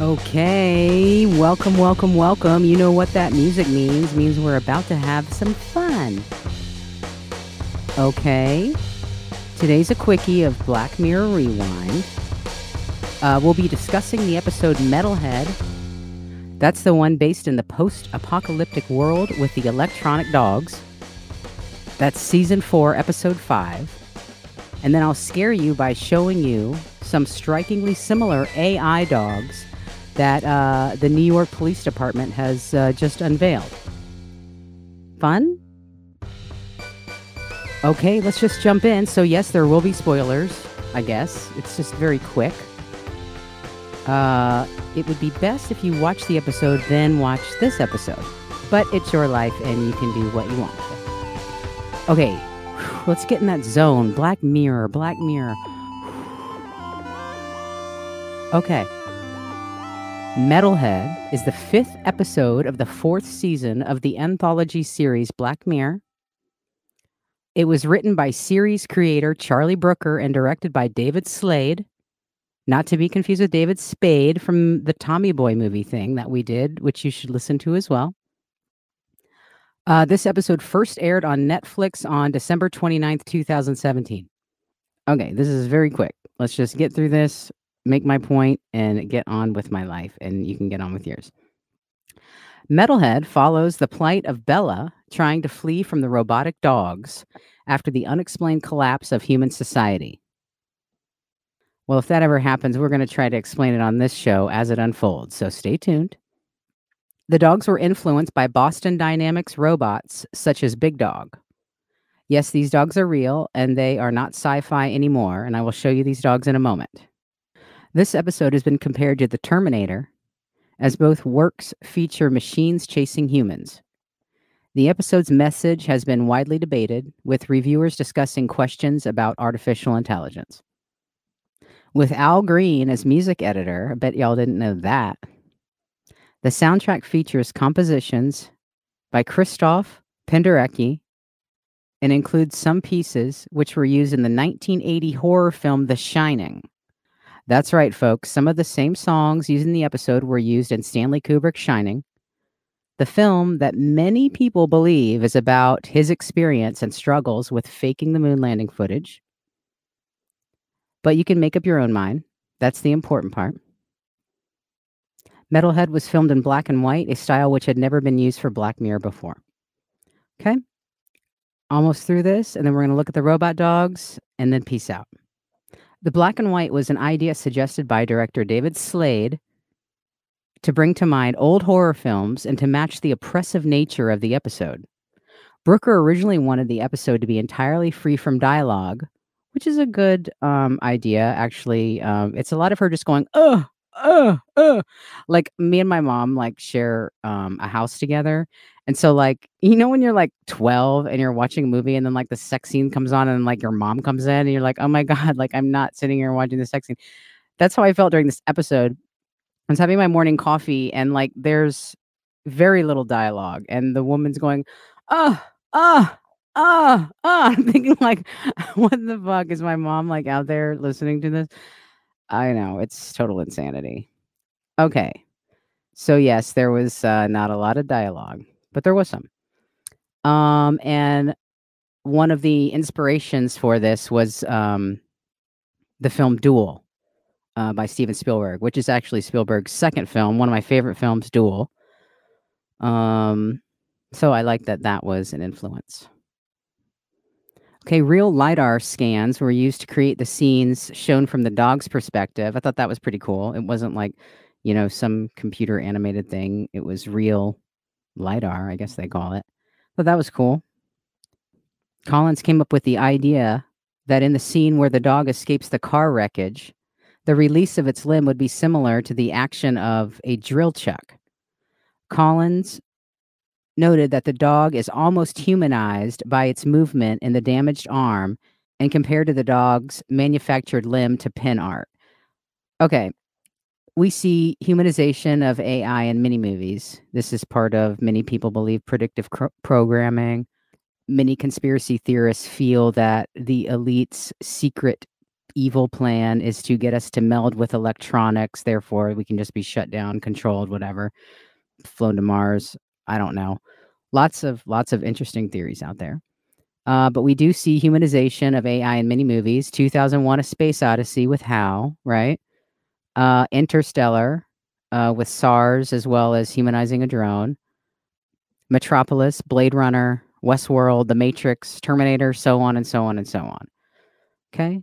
Okay, welcome, welcome, welcome. You know what that music means? Means we're about to have some fun. Okay, today's a quickie of Black Mirror Rewind. Uh, we'll be discussing the episode Metalhead. That's the one based in the post apocalyptic world with the electronic dogs. That's season four, episode five. And then I'll scare you by showing you some strikingly similar AI dogs that uh, the New York Police Department has uh, just unveiled. Fun? Okay, let's just jump in. So, yes, there will be spoilers, I guess. It's just very quick. Uh, it would be best if you watch the episode, then watch this episode. But it's your life and you can do what you want. Okay, let's get in that zone. Black Mirror, Black Mirror. Okay. Metalhead is the fifth episode of the fourth season of the anthology series Black Mirror. It was written by series creator Charlie Brooker and directed by David Slade, not to be confused with David Spade from the Tommy Boy movie thing that we did, which you should listen to as well. Uh, this episode first aired on Netflix on December 29th, 2017. Okay, this is very quick. Let's just get through this, make my point, and get on with my life, and you can get on with yours. Metalhead follows the plight of Bella trying to flee from the robotic dogs after the unexplained collapse of human society. Well, if that ever happens, we're going to try to explain it on this show as it unfolds, so stay tuned. The dogs were influenced by Boston Dynamics robots such as Big Dog. Yes, these dogs are real and they are not sci fi anymore, and I will show you these dogs in a moment. This episode has been compared to The Terminator, as both works feature machines chasing humans. The episode's message has been widely debated, with reviewers discussing questions about artificial intelligence. With Al Green as music editor, I bet y'all didn't know that. The soundtrack features compositions by Christoph Penderecki and includes some pieces which were used in the 1980 horror film The Shining. That's right, folks. Some of the same songs used in the episode were used in Stanley Kubrick's Shining, the film that many people believe is about his experience and struggles with faking the moon landing footage but you can make up your own mind. That's the important part. Metalhead was filmed in black and white, a style which had never been used for Black Mirror before. Okay. Almost through this, and then we're going to look at the robot dogs and then peace out. The black and white was an idea suggested by director David Slade to bring to mind old horror films and to match the oppressive nature of the episode. Brooker originally wanted the episode to be entirely free from dialogue, which is a good um, idea, actually. Um, it's a lot of her just going, uh, uh. Like me and my mom like share um, a house together. And so, like, you know, when you're like 12 and you're watching a movie and then like the sex scene comes on and like your mom comes in and you're like, oh my God, like I'm not sitting here watching the sex scene. That's how I felt during this episode. I was having my morning coffee and like there's very little dialogue. And the woman's going, uh, uh, ah, ah. I'm thinking like, what the fuck is my mom like out there listening to this? I know it's total insanity. Okay, so yes, there was uh, not a lot of dialogue, but there was some. Um, and one of the inspirations for this was um, the film Duel uh, by Steven Spielberg, which is actually Spielberg's second film, one of my favorite films, Duel. Um, so I like that that was an influence. Okay, real LiDAR scans were used to create the scenes shown from the dog's perspective. I thought that was pretty cool. It wasn't like, you know, some computer animated thing. It was real LiDAR, I guess they call it. But that was cool. Collins came up with the idea that in the scene where the dog escapes the car wreckage, the release of its limb would be similar to the action of a drill chuck. Collins noted that the dog is almost humanized by its movement in the damaged arm and compared to the dog's manufactured limb to pin art. Okay. We see humanization of AI in many movies. This is part of many people believe predictive cr- programming. Many conspiracy theorists feel that the elite's secret evil plan is to get us to meld with electronics. Therefore, we can just be shut down, controlled, whatever, flown to Mars. I don't know. Lots of lots of interesting theories out there. Uh, but we do see humanization of AI in many movies. 2001: A Space Odyssey with Hal, right? Uh, Interstellar uh, with TARS, as well as humanizing a drone. Metropolis, Blade Runner, Westworld, The Matrix, Terminator, so on and so on and so on. Okay.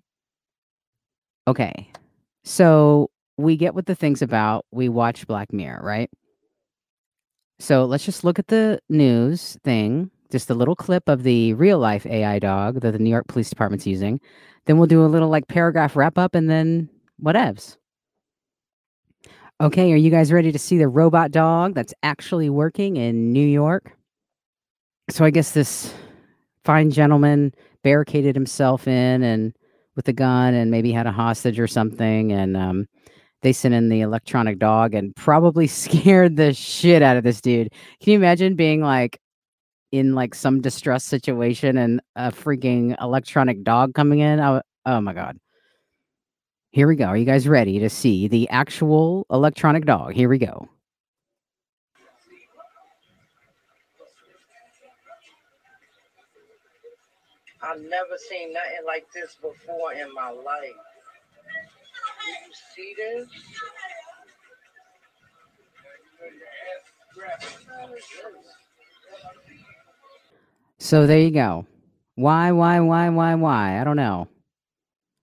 Okay. So we get what the thing's about. We watch Black Mirror, right? So let's just look at the news thing, just a little clip of the real life AI dog that the New York Police Department's using. Then we'll do a little like paragraph wrap up and then whatevs. Okay, are you guys ready to see the robot dog that's actually working in New York? So I guess this fine gentleman barricaded himself in and with a gun and maybe had a hostage or something and um, they sent in the electronic dog and probably scared the shit out of this dude. Can you imagine being like in like some distress situation and a freaking electronic dog coming in? Oh, oh my god. Here we go. Are you guys ready to see the actual electronic dog? Here we go. I've never seen nothing like this before in my life. So there you go. Why, why, why, why, why? I don't know.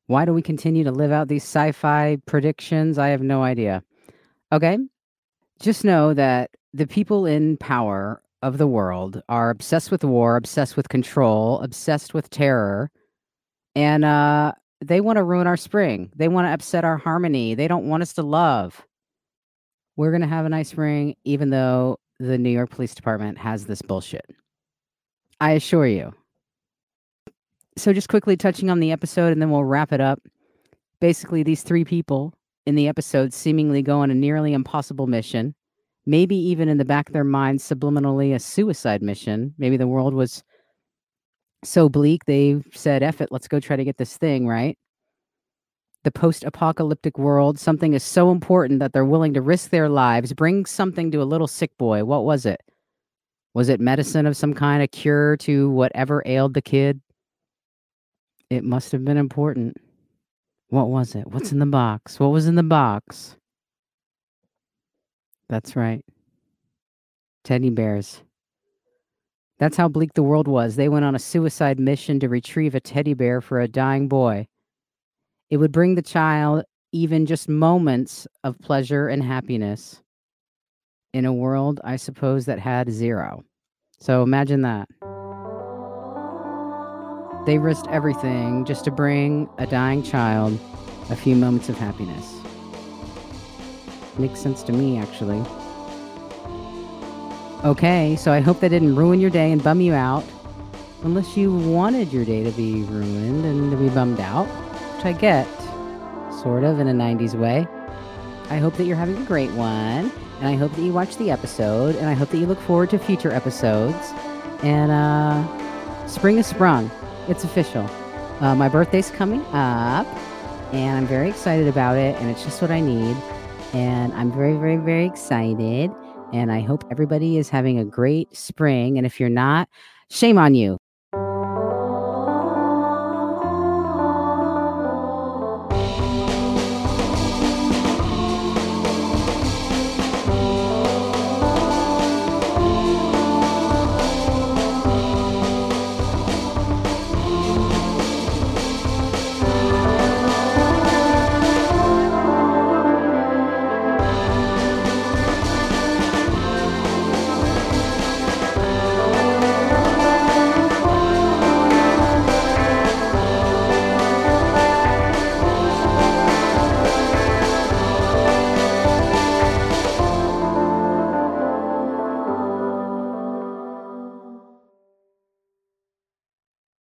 Why do we continue to live out these sci fi predictions? I have no idea. Okay. Just know that the people in power of the world are obsessed with war, obsessed with control, obsessed with terror, and uh, they want to ruin our spring. They want to upset our harmony. They don't want us to love. We're going to have a nice spring, even though the New York Police Department has this bullshit. I assure you. So, just quickly touching on the episode, and then we'll wrap it up. Basically, these three people in the episode seemingly go on a nearly impossible mission maybe even in the back of their minds subliminally a suicide mission. Maybe the world was so bleak they said, F it, let's go try to get this thing, right? The post apocalyptic world, something is so important that they're willing to risk their lives, bring something to a little sick boy. What was it? Was it medicine of some kind, a cure to whatever ailed the kid? It must have been important. What was it? What's hmm. in the box? What was in the box? That's right. Teddy bears. That's how bleak the world was. They went on a suicide mission to retrieve a teddy bear for a dying boy. It would bring the child even just moments of pleasure and happiness in a world, I suppose, that had zero. So imagine that. They risked everything just to bring a dying child a few moments of happiness. Makes sense to me, actually. Okay, so I hope that didn't ruin your day and bum you out. Unless you wanted your day to be ruined and to be bummed out, which I get, sort of, in a 90s way. I hope that you're having a great one, and I hope that you watch the episode, and I hope that you look forward to future episodes. And uh, spring is sprung. It's official. Uh, my birthday's coming up, and I'm very excited about it, and it's just what I need. And I'm very, very, very excited. And I hope everybody is having a great spring. And if you're not, shame on you.